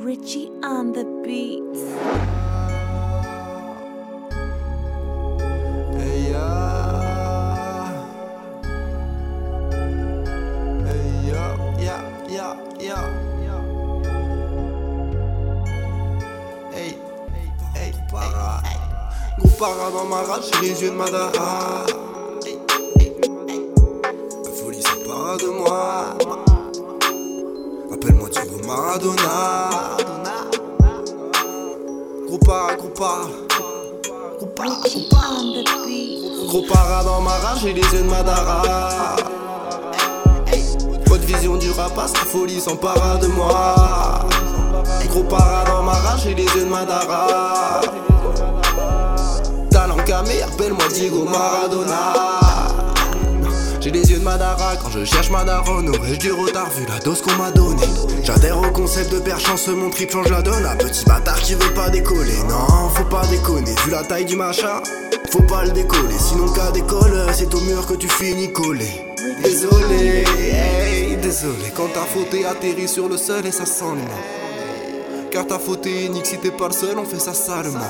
Richie on the beats. Hey ya. Hey ya. Hey, hey, para. Gros para dans ma rage, j'ai les yeux de Madara. La folie s'empara de moi. Appelle-moi Diego Maradona. Gros para dans ma rage, j'ai les yeux de Madara. Haute vision du rapace, la folie s'empara de moi. Gros para dans ma rage, j'ai les yeux de Madara. Talent camé, appelle-moi Diego Maradona. J'ai les yeux de Madara quand je cherche Madaron Aurais-je du retard vu la dose qu'on m'a donnée? J'adhère au concept de père mon trip change la donne. Un petit bâtard qui veut pas décoller. Non, faut pas déconner Vu la taille du machin, faut pas le décoller Sinon cas décolle, c'est au mur que tu finis collé. Désolé, hey, désolé. Quand t'as fauté, atterri sur le sol et ça sent le mains Car t'as fauté, nique si t'es pas le seul, on fait ça salement.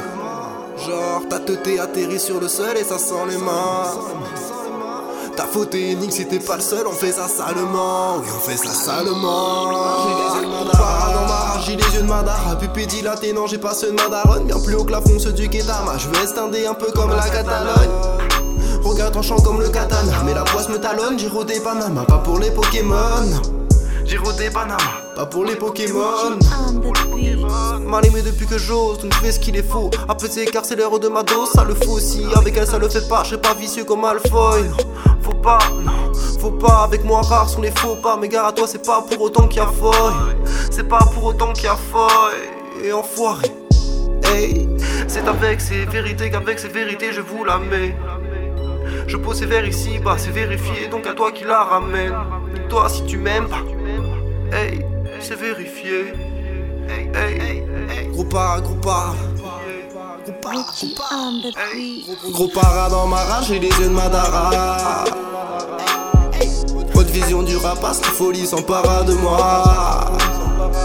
Genre t'as teuté, atterri sur le sol et ça sent les mains T'as fauté, Nick, si t'es pas le seul, on fait ça salement. Oui, on fait ça salement. J'ai les yeux de Madara dans ma rage, j'ai les yeux de Madara. Pupé dilaté, non, j'ai pas ceux de Madaron. Bien plus haut que la fond, ceux du Ketama. Je veux estander un peu comme la Catalogne. Regarde tranchant comme le katana. Mais la poisse me talonne, j'ai rodé Panama. Pas pour les Pokémon. Panama. Pas pour les Pokémon. Mal aimé depuis que j'ose, donc je fais ce qu'il est faux. Car c'est l'heure de ma dose, ça le faut aussi. Avec elle, ça le fait pas, je pas vicieux comme Malfoy. Non, faut pas, non, faut pas. Avec moi, rares sont les faux pas. Mais gare à toi, c'est pas pour autant qu'il y a foy. C'est pas pour autant qu'il y a foy. Et enfoiré. Hey, c'est avec ces vérités qu'avec ces vérités, je vous la mets. Je pose ces vers ici, bah c'est vérifié, donc à toi qui la ramène. Toi, si tu m'aimes pas, hey, c'est vérifié. Hey, hey, hey, gros pas, gros pas. Gros para dans ma rage, j'ai les yeux de Madara. Haute vision du rapace, la folie s'empara de moi.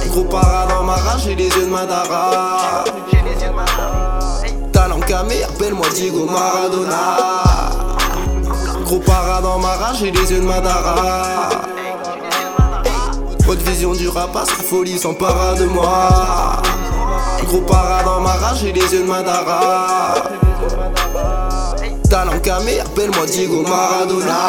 Gros para dans ma rage, j'ai les yeux de Madara. Talent camé, appelle-moi Diego Maradona. Gros para dans ma rage, j'ai les yeux de Madara. Haute vision du rapace, folie s'empara de moi. Gros para dans ma rage, j'ai les yeux de Madara. Talent camé, appelle-moi Diego Maradona.